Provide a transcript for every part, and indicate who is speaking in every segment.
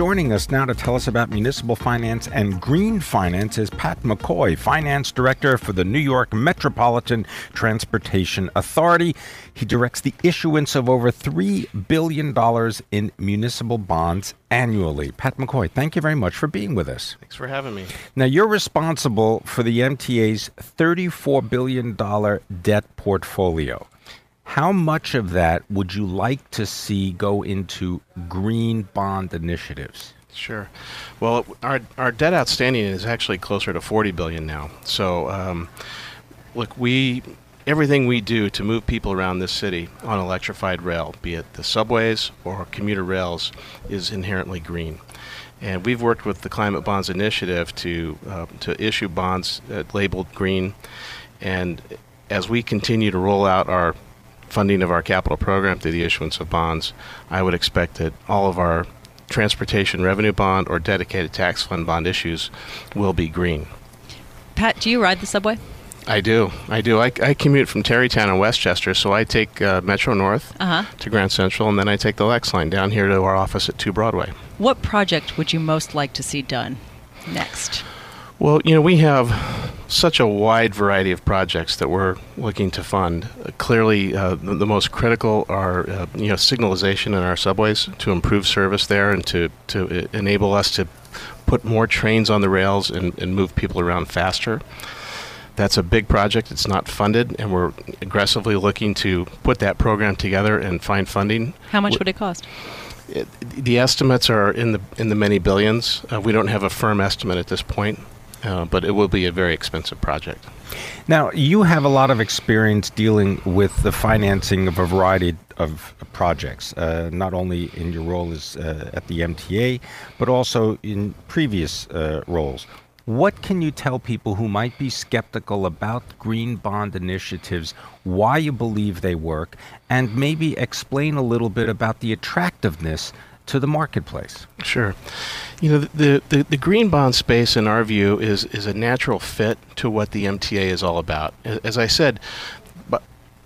Speaker 1: Joining us now to tell us about municipal finance and green finance is Pat McCoy, Finance Director for the New York Metropolitan Transportation Authority. He directs the issuance of over $3 billion in municipal bonds annually. Pat McCoy, thank you very much for being with us.
Speaker 2: Thanks for having me.
Speaker 1: Now, you're responsible for the MTA's $34 billion debt portfolio. How much of that would you like to see go into green bond initiatives?
Speaker 2: Sure. Well, our our debt outstanding is actually closer to 40 billion now. So, um, look, we everything we do to move people around this city on electrified rail, be it the subways or commuter rails, is inherently green. And we've worked with the Climate Bonds Initiative to uh, to issue bonds uh, labeled green. And as we continue to roll out our funding of our capital program through the issuance of bonds, I would expect that all of our transportation revenue bond or dedicated tax fund bond issues will be green.
Speaker 3: Pat, do you ride the subway?
Speaker 2: I do. I do. I, I commute from Tarrytown and Westchester, so I take uh, Metro North
Speaker 3: uh-huh.
Speaker 2: to Grand Central, and then I take the Lex line down here to our office at 2 Broadway.
Speaker 3: What project would you most like to see done next?
Speaker 2: Well, you know, we have such a wide variety of projects that we're looking to fund. Uh, clearly, uh, the, the, most critical are uh, you know signalization in our subways to improve service there and to to enable us to put more trains on the rails and, and move people around faster. That's a big project. It's not funded, and we're aggressively looking to put that program together and find funding.
Speaker 3: How much would it cost?
Speaker 2: It, the estimates are in the in the many billions. Uh, we don't have a firm estimate at this point uh, but it will be a very expensive project.
Speaker 1: Now, you have a lot of experience dealing with the financing of a variety of projects, uh, not only in your role as uh, at the MTA, but also in previous uh, roles. What can you tell people who might be skeptical about green bond initiatives, why you believe they work, and maybe explain a little bit about the attractiveness to the marketplace?
Speaker 2: Sure. You know, the, the, the, green bond space, in our view, is, is a natural fit to what the MTA is all about. As I said,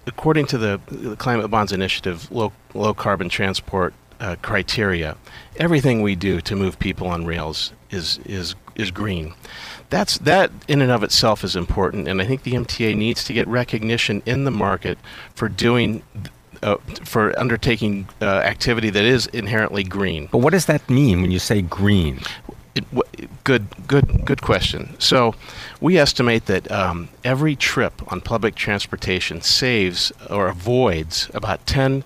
Speaker 2: according to the, the Climate Bonds Initiative low, low carbon transport uh, criteria, everything we do to move people on rails is, is, is green. That's, that in and of itself is important, and I think the MTA needs to get recognition in the market for doing uh, for undertaking uh, activity that is inherently green.
Speaker 1: But what does that mean when you say green?
Speaker 2: It, w- good, good, good question. So, we estimate that um, every trip on public transportation saves or avoids about 10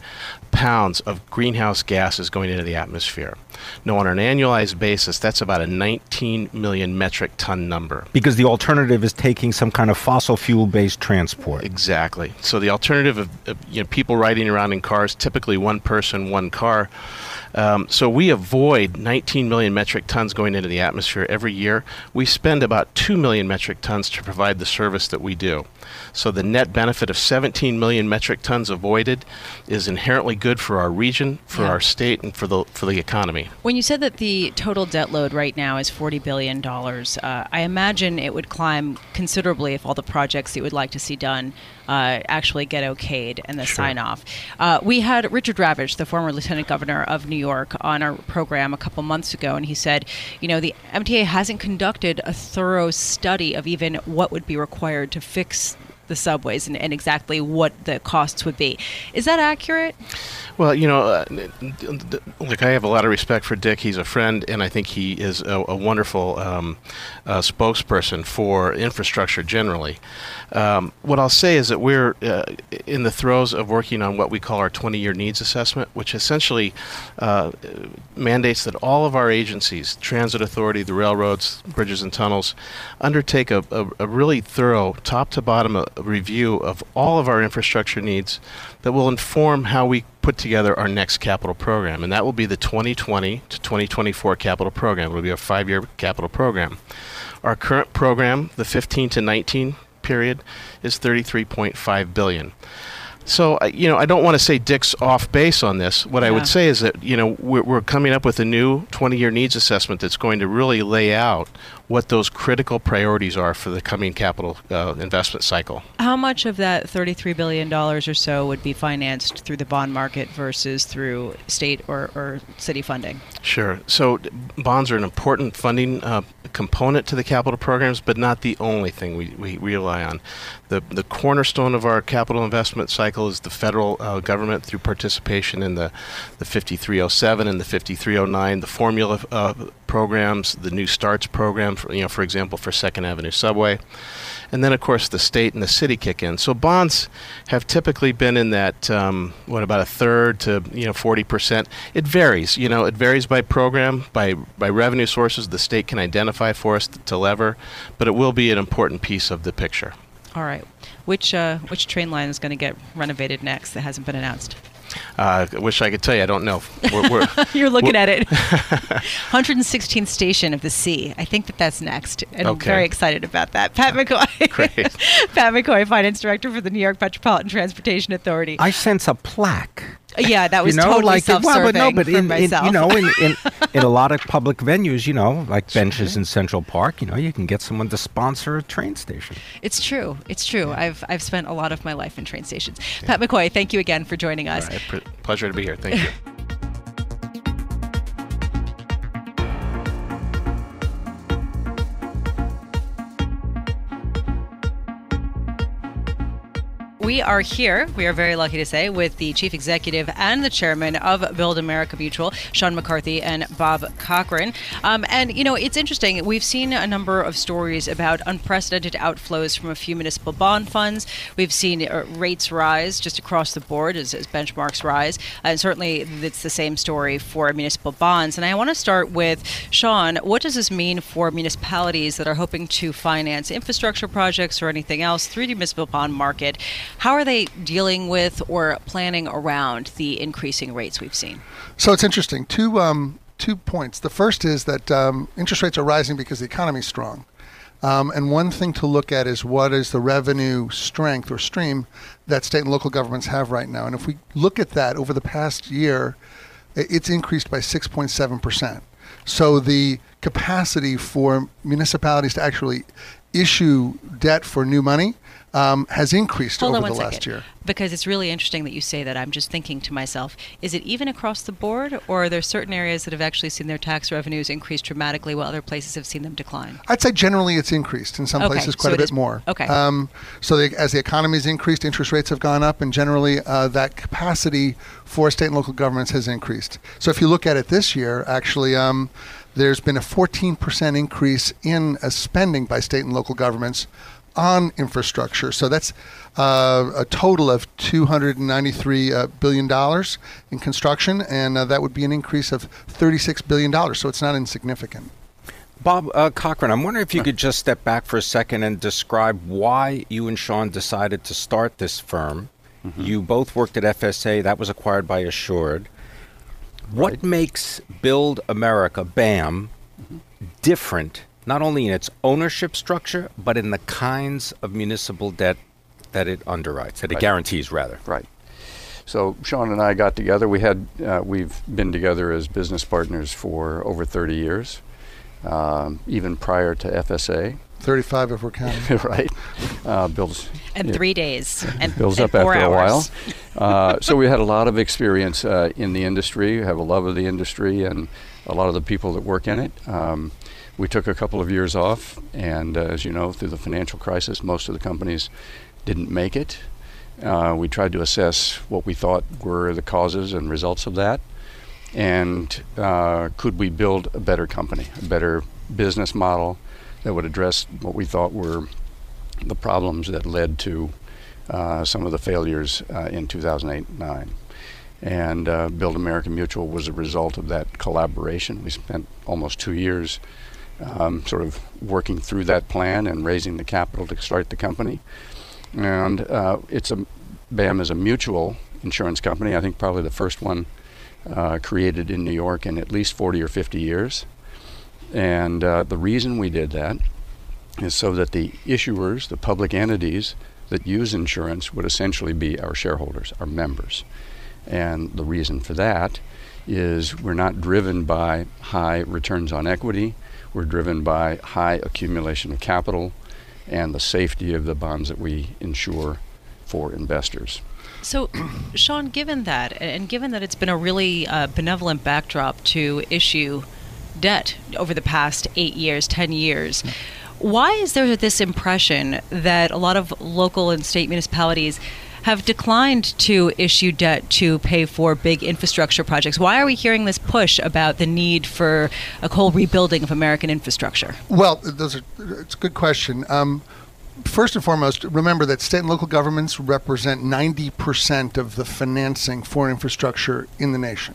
Speaker 2: pounds of greenhouse gases going into the atmosphere. Now, on an annualized basis, that's about a 19 million metric ton number.
Speaker 1: Because the alternative is taking some kind of fossil fuel based transport.
Speaker 2: Exactly. So, the alternative of, of you know, people riding around in cars, typically one person, one car, um, so we avoid 19 million metric tons going into the atmosphere every year. We spend about 2 million metric tons to provide the service that we do. So the net benefit of 17 million metric tons avoided is inherently good for our region, for yeah. our state, and for the for the economy.
Speaker 3: When you said that the total debt load right now is 40 billion dollars, uh, I imagine it would climb considerably if all the projects that you would like to see done uh, actually get okayed and the
Speaker 2: sure.
Speaker 3: sign off. Uh, we had Richard Ravitch, the former lieutenant governor of New York on our program a couple months ago, and he said, you know, the MTA hasn't conducted a thorough study of even what would be required to fix the subways and, and exactly what the costs would be. Is that accurate?
Speaker 2: Well, you know, uh, look, I have a lot of respect for Dick. He's a friend, and I think he is a, a wonderful um, uh, spokesperson for infrastructure generally. Um, what I'll say is that we're uh, in the throes of working on what we call our 20 year needs assessment, which essentially uh, mandates that all of our agencies, Transit Authority, the railroads, bridges, and tunnels, undertake a, a, a really thorough, top to bottom uh, review of all of our infrastructure needs that will inform how we put together our next capital program. And that will be the 2020 to 2024 capital program. It will be a five year capital program. Our current program, the 15 to 19 period, is 33.5 billion. So, you know, I don't want to say Dick's off base on this. What yeah. I would say is that, you know, we're, we're coming up with a new 20 year needs assessment that's going to really lay out what those critical priorities are for the coming capital uh, investment cycle.
Speaker 3: How much of that $33 billion or so would be financed through the bond market versus through state or, or city funding?
Speaker 2: Sure. So, bonds are an important funding uh, component to the capital programs, but not the only thing we, we, rely on. The, the cornerstone of our capital investment cycle is the federal uh, government through participation in the, the 5307 and the 5309, the formula uh, programs, the New Starts program, for, you know, for example, for Second Avenue Subway. And then, of course, the state and the city kick in. So bonds have typically been in that, um, what, about a third to, you know, 40%. It varies. You know, it varies by program, by, by revenue sources the state can identify for us to lever, but it will be an important piece of the picture.
Speaker 3: All right. Which, uh, which train line is going to get renovated next that hasn't been announced?
Speaker 2: Uh, I wish I could tell you. I don't know.
Speaker 3: We're, we're, You're looking at it. 116th station of the C. I think that that's next. And okay. I'm very excited about that. Pat McCoy. Great. Pat McCoy, Finance Director for the New York Metropolitan Transportation Authority.
Speaker 1: I sense a plaque.
Speaker 3: Uh, yeah, that was you know, totally like self-serving well, but no, but
Speaker 1: in,
Speaker 3: in,
Speaker 1: you know, in, in, in, a lot of public venues, you know, like benches in Central Park, you know, you can get someone to sponsor a train station.
Speaker 3: It's true. It's true. Yeah. I've I've spent a lot of my life in train stations. Yeah. Pat McCoy, thank you again for joining us.
Speaker 2: Right, pleasure to be here. Thank you.
Speaker 3: we are here, we are very lucky to say, with the chief executive and the chairman of Build America Mutual, Sean McCarthy and Bob Cochran. Um, and, you know, it's interesting. We've seen a number of stories about unprecedented outflows from a few municipal bond funds. We've seen uh, rates rise just across the board as, as benchmarks rise. And certainly it's the same story for municipal bonds. And I want to start with Sean. What does this mean for municipalities that are hoping to finance infrastructure projects or anything else through the municipal bond market? How are they dealing with or planning around the increasing rates we've seen?
Speaker 4: So it's interesting. Two um, two points. The first is that um, interest rates are rising because the economy is strong. Um, and one thing to look at is what is the revenue strength or stream that state and local governments have right now. And if we look at that over the past year, it's increased by 6.7%. So the capacity for municipalities to actually issue debt for new money um, has increased
Speaker 3: Hold
Speaker 4: over
Speaker 3: the
Speaker 4: last year.
Speaker 3: Because it's really interesting that you say that. I'm just thinking to myself, is it even across the board, or are there certain areas that have actually seen their tax revenues increase dramatically while other places have seen them decline?
Speaker 4: I'd say generally it's increased in some okay. places quite so a bit is, more.
Speaker 3: Okay.
Speaker 4: Um, so the, as the economy has increased, interest rates have gone up, and generally uh, that capacity for state and local governments has increased. So if you look at it this year, actually, um, there's been a 14% increase in uh, spending by state and local governments on infrastructure. So that's uh, a total of 293 uh, billion dollars in construction, and uh, that would be an increase of $36 billion. So it's not insignificant.
Speaker 1: Bob uh, Cochran, I'm wondering if you could just step back for a second and describe why you and Sean decided to start this firm. Mm-hmm. You both worked at FSA, that was acquired by Assured. What right. makes Build America, BAM, mm-hmm. different not only in its ownership structure, but in the kinds of municipal debt that it underwrites, that right. it guarantees, rather.
Speaker 5: Right. So Sean and I got together. We had uh, we've been together as business partners for over 30 years, um, even prior to FSA.
Speaker 4: 35 if we're counting.
Speaker 5: right? Uh, builds
Speaker 3: and
Speaker 5: yeah.
Speaker 3: three days and
Speaker 5: builds
Speaker 3: and
Speaker 5: up after
Speaker 3: four
Speaker 5: a while. Uh, so we had a lot of experience uh, in the industry. We have a love of the industry and a lot of the people that work in it. Um, we took a couple of years off, and uh, as you know, through the financial crisis, most of the companies didn't make it. Uh, we tried to assess what we thought were the causes and results of that, and uh, could we build a better company, a better business model that would address what we thought were the problems that led to uh, some of the failures uh, in 2008 9. And uh, Build America Mutual was a result of that collaboration. We spent almost two years um, sort of working through that plan and raising the capital to start the company. And uh, it's a BAM is a mutual insurance company. I think probably the first one uh, created in New York in at least 40 or 50 years. And uh, the reason we did that is so that the issuers, the public entities that use insurance, would essentially be our shareholders, our members. And the reason for that is we're not driven by high returns on equity, we're driven by high accumulation of capital and the safety of the bonds that we insure for investors.
Speaker 3: So, Sean, given that, and given that it's been a really uh, benevolent backdrop to issue debt over the past eight years, 10 years, why is there this impression that a lot of local and state municipalities have declined to issue debt to pay for big infrastructure projects? Why are we hearing this push about the need for a whole rebuilding of American infrastructure?
Speaker 4: Well, those are, it's a good question. Um, first and foremost, remember that state and local governments represent 90% of the financing for infrastructure in the nation.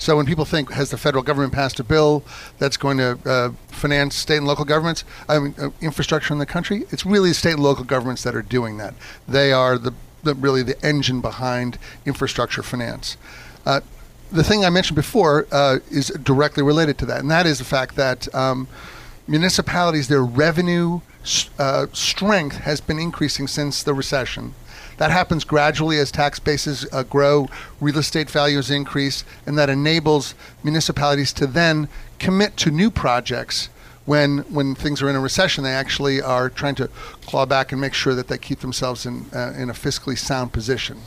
Speaker 4: So when people think, has the federal government passed a bill that's going to uh, finance state and local governments, I mean, uh, infrastructure in the country, it's really state and local governments that are doing that. They are the, the really the engine behind infrastructure finance. Uh, the thing I mentioned before uh, is directly related to that, and that is the fact that um, municipalities, their revenue uh, strength has been increasing since the recession. That happens gradually as tax bases uh, grow, real estate values increase, and that enables municipalities to then commit to new projects when when things are in a recession. They actually are trying to claw back and make sure that they keep themselves in uh, in a fiscally sound position.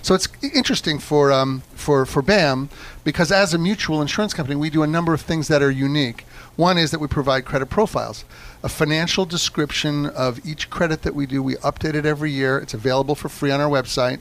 Speaker 4: So it's interesting for um, for for BAM because as a mutual insurance company, we do a number of things that are unique. One is that we provide credit profiles, a financial description of each credit that we do. We update it every year. It's available for free on our website.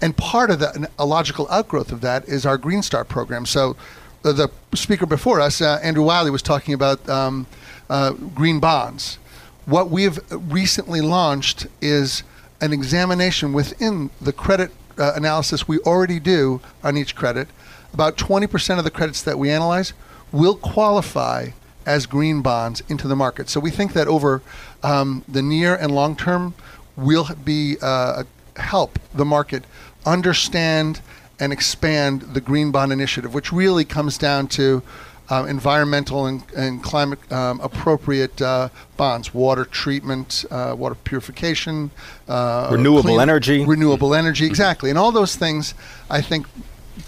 Speaker 4: And part of that, a logical outgrowth of that, is our Green Star program. So uh, the speaker before us, uh, Andrew Wiley, was talking about um, uh, green bonds. What we have recently launched is an examination within the credit uh, analysis we already do on each credit. About 20% of the credits that we analyze will qualify as green bonds into the market. So we think that over um, the near and long term, will be uh, help the market understand and expand the green bond initiative, which really comes down to uh, environmental and, and climate um, appropriate uh, bonds, water treatment, uh, water purification, uh,
Speaker 1: renewable
Speaker 4: clean,
Speaker 1: energy,
Speaker 4: renewable energy, exactly, and all those things, I think,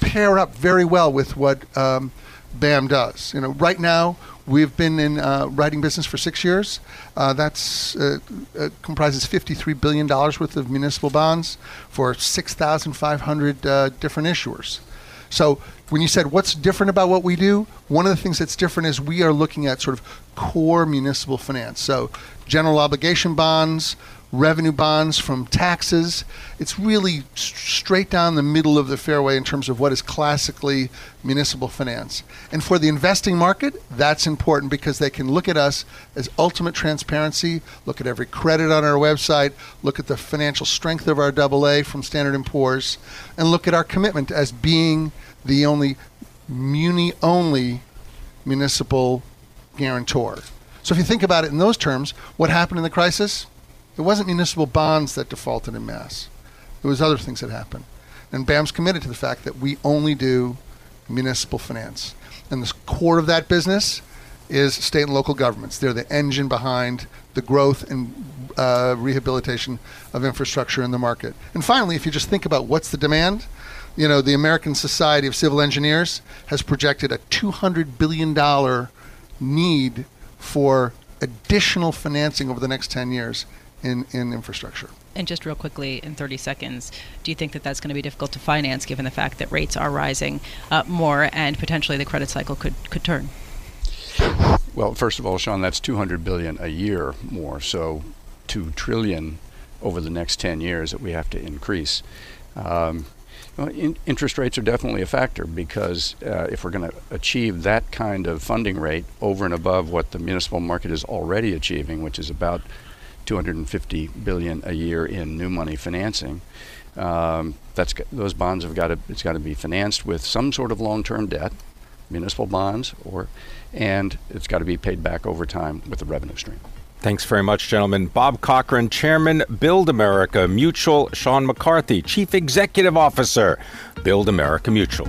Speaker 4: pair up very well with what um, BAM does. You know, right now we've been in uh, writing business for six years. Uh, that's uh, uh comprises fifty-three billion dollars worth of municipal bonds for six thousand five hundred uh, different issuers. So when you said what's different about what we do, one of the things that's different is we are looking at sort of core municipal finance. So general obligation bonds, revenue bonds from taxes. It's really straight down the middle of the fairway in terms of what is classically municipal finance. And for the investing market, that's important because they can look at us as ultimate transparency, look at every credit on our website, look at the financial strength of our AA from Standard & Poor's, and look at our commitment as being the only muni-only municipal guarantor. So if you think about it in those terms, what happened in the crisis? It wasn't municipal bonds that defaulted in mass. It was other things that happened. And BAM's committed to the fact that we only do municipal finance. And the core of that business is state and local governments. They're the engine behind the growth and uh, rehabilitation of infrastructure in the market. And finally, if you just think about what's the demand, you know, the American Society of Civil Engineers has projected a $200 billion need for additional financing over the next 10 years in, in infrastructure.
Speaker 3: And just real quickly, in 30 seconds, do you think that that's going to be difficult to finance given the fact that rates are rising uh, more and potentially the credit cycle could, could turn?
Speaker 5: Well, first of all, Sean, that's 200 billion a year more, so 2 trillion over the next 10 years that we have to increase. Um, well, in, interest rates are definitely a factor because uh, if we're going to achieve that kind of funding rate over and above what the municipal market is already achieving, which is about 250 billion a year in new money financing, um, that's those bonds have got to it's got to be financed with some sort of long-term debt, municipal bonds, or and it's got to be paid back over time with a revenue stream.
Speaker 1: Thanks very much, gentlemen. Bob Cochran, Chairman, Build America Mutual. Sean McCarthy, Chief Executive Officer, Build America Mutual.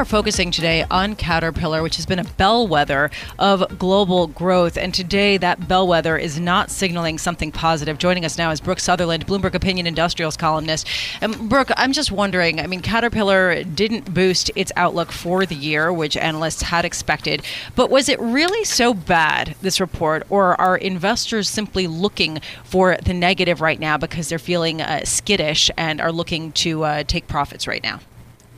Speaker 3: are focusing today on Caterpillar, which has been a bellwether of global growth. And today, that bellwether is not signaling something positive. Joining us now is Brooke Sutherland, Bloomberg Opinion Industrials columnist. And Brooke, I'm just wondering I mean, Caterpillar didn't boost its outlook for the year, which analysts had expected. But was it really so bad, this report, or are investors simply looking for the negative right now because they're feeling uh, skittish and are looking to uh, take profits right now?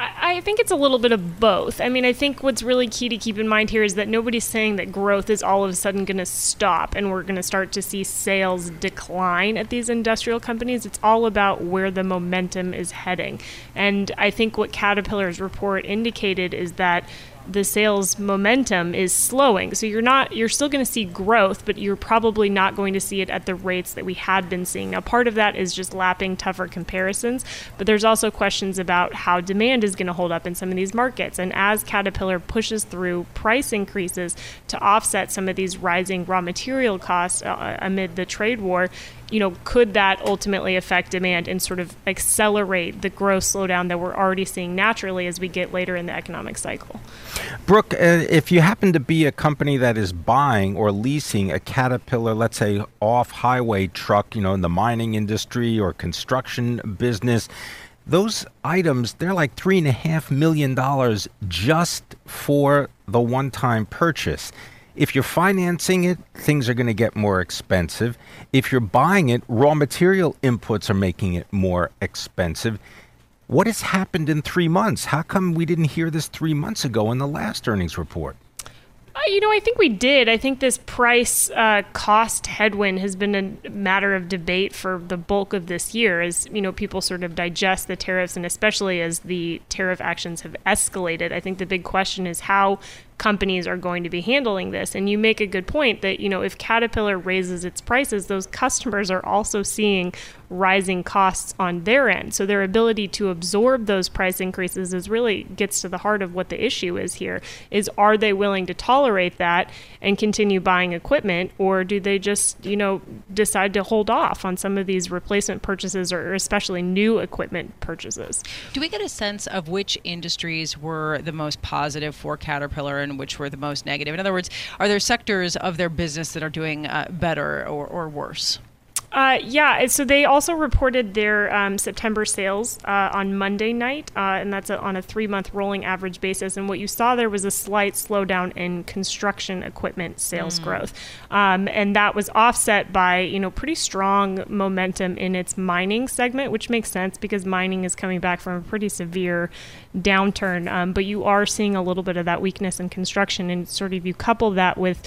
Speaker 6: I think it's a little bit of both. I mean, I think what's really key to keep in mind here is that nobody's saying that growth is all of a sudden going to stop and we're going to start to see sales decline at these industrial companies. It's all about where the momentum is heading. And I think what Caterpillar's report indicated is that the sales momentum is slowing. So you're not you're still going to see growth, but you're probably not going to see it at the rates that we had been seeing. Now part of that is just lapping tougher comparisons, but there's also questions about how demand is going to hold up in some of these markets. And as Caterpillar pushes through price increases to offset some of these rising raw material costs uh, amid the trade war, you know, could that ultimately affect demand and sort of accelerate the growth slowdown that we're already seeing naturally as we get later in the economic cycle?
Speaker 1: Brooke, uh, if you happen to be a company that is buying or leasing a Caterpillar, let's say off highway truck, you know, in the mining industry or construction business, those items, they're like three and a half million dollars just for the one time purchase. If you're financing it, things are going to get more expensive. If you're buying it, raw material inputs are making it more expensive. What has happened in three months? How come we didn't hear this three months ago in the last earnings report?
Speaker 6: Uh, you know, I think we did. I think this price uh, cost headwind has been a matter of debate for the bulk of this year as, you know, people sort of digest the tariffs and especially as the tariff actions have escalated. I think the big question is how companies are going to be handling this. And you make a good point that, you know, if Caterpillar raises its prices, those customers are also seeing rising costs on their end. So their ability to absorb those price increases is really gets to the heart of what the issue is here is are they willing to tolerate that and continue buying equipment or do they just, you know, decide to hold off on some of these replacement purchases or especially new equipment purchases?
Speaker 3: Do we get a sense of which industries were the most positive for Caterpillar and which were the most negative? In other words, are there sectors of their business that are doing uh, better or, or worse?
Speaker 6: Uh, yeah, so they also reported their um, September sales uh, on Monday night, uh, and that's a, on a three month rolling average basis. And what you saw there was a slight slowdown in construction equipment sales mm. growth. Um, and that was offset by, you know, pretty strong momentum in its mining segment, which makes sense because mining is coming back from a pretty severe downturn. Um, but you are seeing a little bit of that weakness in construction, and sort of you couple that with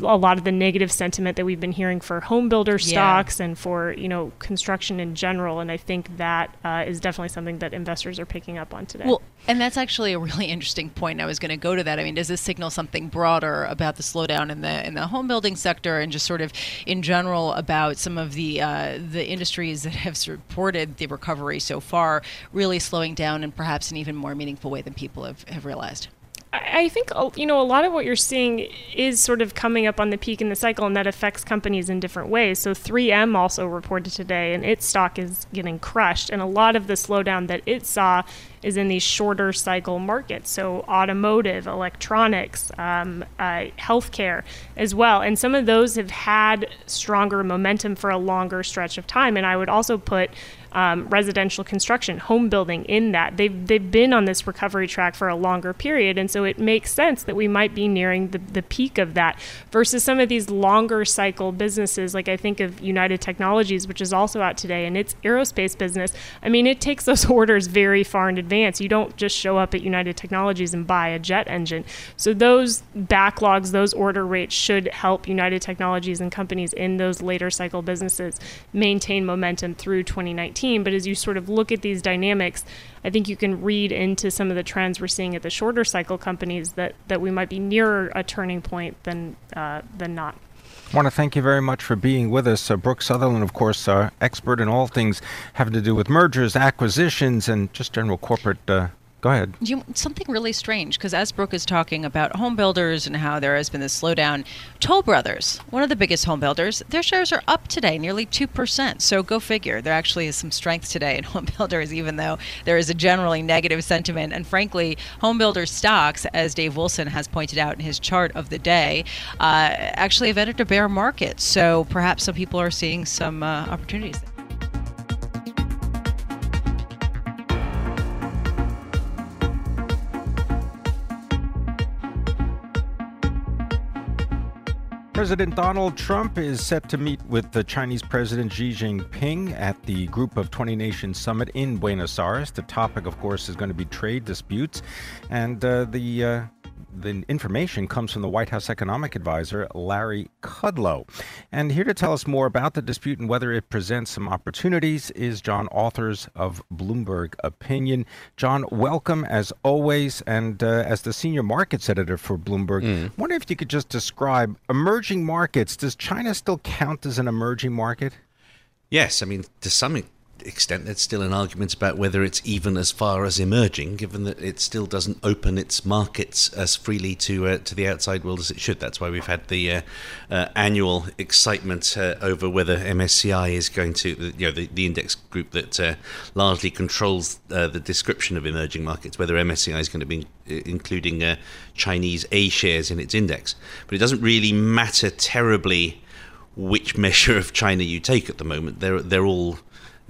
Speaker 6: a lot of the negative sentiment that we've been hearing for home builder stocks yeah. and for you know construction in general. And I think that uh, is definitely something that investors are picking up on today.
Speaker 3: Well, and that's actually a really interesting point. I was going to go to that. I mean, does this signal something broader about the slowdown in the in the home building sector and just sort of in general about some of the uh, the industries that have supported the recovery so far really slowing down in perhaps an even more meaningful way than people have, have realized?
Speaker 6: I think you know a lot of what you're seeing is sort of coming up on the peak in the cycle, and that affects companies in different ways. So 3M also reported today, and its stock is getting crushed, and a lot of the slowdown that it saw is in these shorter cycle markets. So automotive, electronics, um, uh, healthcare as well, and some of those have had stronger momentum for a longer stretch of time. And I would also put um, residential construction, home building in that. They've, they've been on this recovery track for a longer period. And so it makes sense that we might be nearing the, the peak of that versus some of these longer cycle businesses. Like I think of United Technologies, which is also out today, and its aerospace business. I mean, it takes those orders very far in advance. You don't just show up at United Technologies and buy a jet engine. So those backlogs, those order rates should help United Technologies and companies in those later cycle businesses maintain momentum through 2019 team. But as you sort of look at these dynamics, I think you can read into some of the trends we're seeing at the shorter cycle companies that, that we might be nearer a turning point than, uh, than not.
Speaker 1: I want to thank you very much for being with us. Uh, Brooke Sutherland, of course, uh, expert in all things having to do with mergers, acquisitions, and just general corporate uh, Go ahead.
Speaker 3: You, something really strange because as Brooke is talking about home builders and how there has been this slowdown, Toll Brothers, one of the biggest home builders, their shares are up today, nearly two percent. So go figure. There actually is some strength today in home builders, even though there is a generally negative sentiment. And frankly, home builder stocks, as Dave Wilson has pointed out in his chart of the day, uh, actually have entered a bear market. So perhaps some people are seeing some uh, opportunities.
Speaker 1: President Donald Trump is set to meet with the Chinese President Xi Jinping at the Group of 20 Nations Summit in Buenos Aires. The topic, of course, is going to be trade disputes. And uh, the uh, the information comes from the White House economic advisor, Larry Kudlow. And here to tell us more about the dispute and whether it presents some opportunities is John Authers of Bloomberg Opinion. John, welcome as always. And uh, as the senior markets editor for Bloomberg, mm. I wonder if you could just describe emerging markets. Does China still count as an emerging market?
Speaker 7: Yes, I mean, to some extent, there's still an argument about whether it's even as far as emerging, given that it still doesn't open its markets as freely to uh, to the outside world as it should. That's why we've had the uh, uh, annual excitement uh, over whether MSCI is going to, you know, the, the index group that uh, largely controls uh, the description of emerging markets, whether MSCI is going to be including Chinese A shares in its index. But it doesn't really matter terribly which measure of China you take at the moment. They're they're all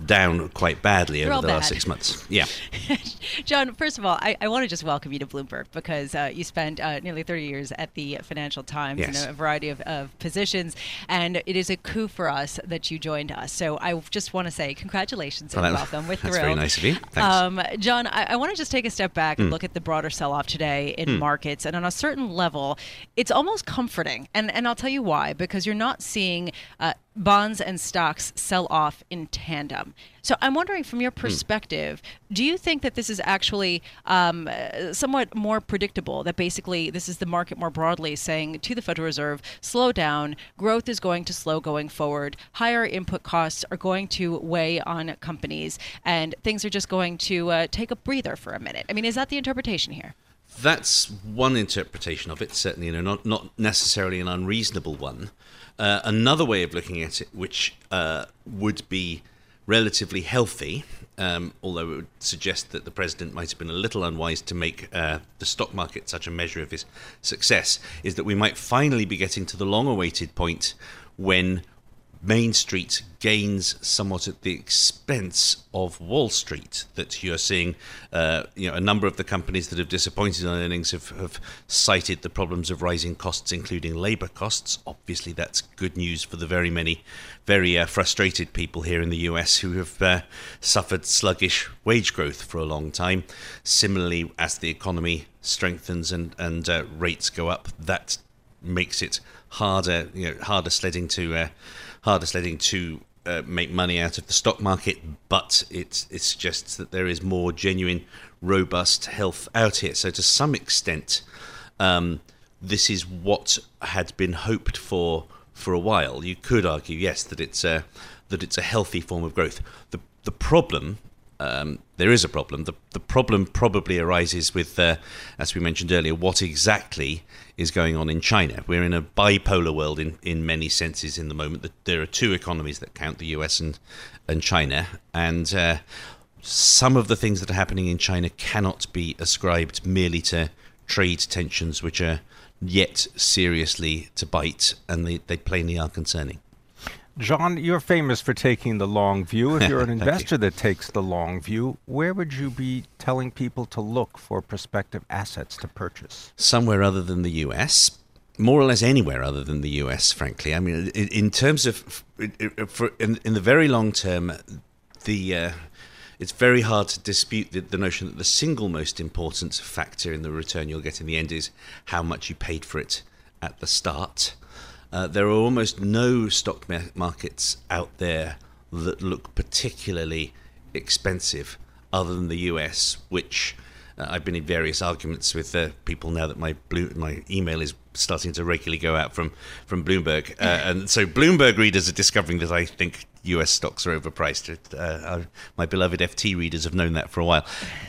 Speaker 7: down quite badly over the bad. last six months. Yeah.
Speaker 3: John, first of all, I, I, want to just welcome you to Bloomberg because uh, you spent uh, nearly 30 years at the Financial Times yes. in a variety of, of, positions, and it is a coup for us that you joined us. So I just want to say congratulations and welcome. We're thrilled.
Speaker 7: That's very nice of you. Thanks. Um,
Speaker 3: John, I, I, want to just take a step back mm. and hmm. look at the broader sell off today in mm. markets. And on a certain level, it's almost comforting. And, and I'll tell you why, because you're not seeing uh, bonds and stocks sell off in tandem. So I'm wondering, from your hmm. perspective, hmm. do you think that this is actually um, somewhat more predictable? That basically this is the market more broadly saying to the Federal Reserve, slow down, growth is going to slow going forward, higher input costs are going to weigh on companies, and things are just going to uh, take a breather for a minute. I mean, is that the interpretation here?
Speaker 7: That's one interpretation of it, certainly, you know, not, not necessarily an unreasonable one. Uh, another way of looking at it, which uh, would be relatively healthy, um, although it would suggest that the president might have been a little unwise to make uh, the stock market such a measure of his success, is that we might finally be getting to the long awaited point when Main Street gains somewhat at the expense of Wall Street. That you're seeing, uh, you know, a number of the companies that have disappointed on earnings have, have cited the problems of rising costs, including labour costs. Obviously, that's good news for the very many, very uh, frustrated people here in the US who have uh, suffered sluggish wage growth for a long time. Similarly, as the economy strengthens and and uh, rates go up, that makes it harder, you know, harder sledding to harder sledding to uh, make money out of the stock market, but it it suggests that there is more genuine, robust health out here. So to some extent, um, this is what had been hoped for for a while. You could argue, yes, that it's a that it's a healthy form of growth. The the problem um, there is a problem. The, the problem probably arises with, uh, as we mentioned earlier, what exactly is going on in China. We're in a bipolar world in, in many senses in the moment. There are two economies that count, the US and, and China. And uh, some of the things that are happening in China cannot be ascribed merely to trade tensions, which are yet seriously to bite, and they, they plainly are concerning.
Speaker 1: John, you're famous for taking the long view. If you're an investor you. that takes the long view, where would you be telling people to look for prospective assets to purchase?
Speaker 7: Somewhere other than the US. More or less anywhere other than the US, frankly. I mean, in, terms of, for, in, in the very long term, the uh, it's very hard to dispute the, the, notion that the single most important factor in the return you'll get in the end is how much you paid for it at the start. Uh, there are almost no stock markets out there that look particularly expensive other than the US, which uh, I've been in various arguments with uh, people now that my blue, my email is starting to regularly go out from from Bloomberg, uh, and so Bloomberg readers are discovering that I think US stocks are overpriced. Uh, my beloved FT readers have known that for a while.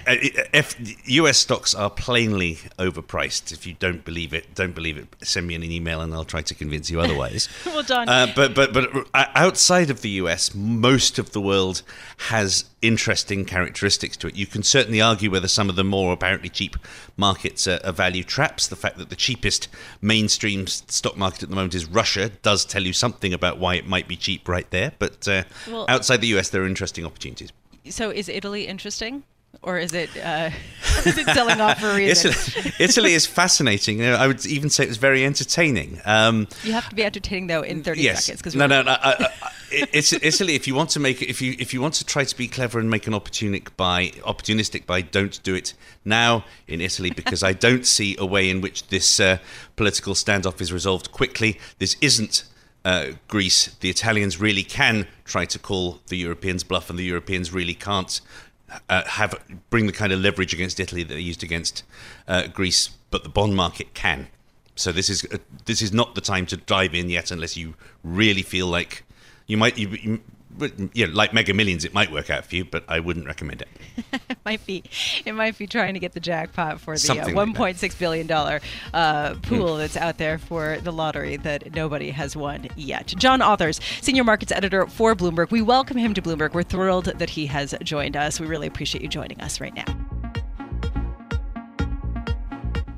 Speaker 7: Uh, F, US stocks are plainly overpriced. If you don't believe it, don't believe it. Send me an email and I'll try to convince you otherwise.
Speaker 3: well done.
Speaker 7: Uh, but but but uh, outside of the US, most of the world has interesting characteristics to it. You can certainly argue whether some of the more apparently cheap markets are, are value traps. The fact that the cheapest mainstream stock market at the moment is Russia does tell you something about why it might be cheap right there. But uh, well, outside the US, there are interesting opportunities.
Speaker 3: So, is Italy interesting? Or is it uh, is it selling off for a reason?
Speaker 7: Italy, Italy is fascinating. You know, I would even say it was very entertaining. Um,
Speaker 3: you have to be entertaining though in thirty
Speaker 7: yes.
Speaker 3: seconds.
Speaker 7: Because no, no, no. I, I, it's Italy. If you want to make if you if you want to try to be clever and make an opportunistic buy, opportunistic buy, don't do it now in Italy because I don't see a way in which this uh, political standoff is resolved quickly. This isn't uh, Greece, the Italians really can try to call the Europeans bluff, and the Europeans really can't uh, have bring the kind of leverage against Italy that they used against uh, Greece, but the bond market can. So this is uh, this is not the time to dive in yet, unless you really feel like you might you, you but yeah, like Mega Millions, it might work out for you, but I wouldn't recommend it.
Speaker 3: it might be, it might be trying to get the jackpot for the uh, 1.6 billion dollar uh, pool mm. that's out there for the lottery that nobody has won yet. John Authers, senior markets editor for Bloomberg. We welcome him to Bloomberg. We're thrilled that he has joined us. We really appreciate you joining us right now.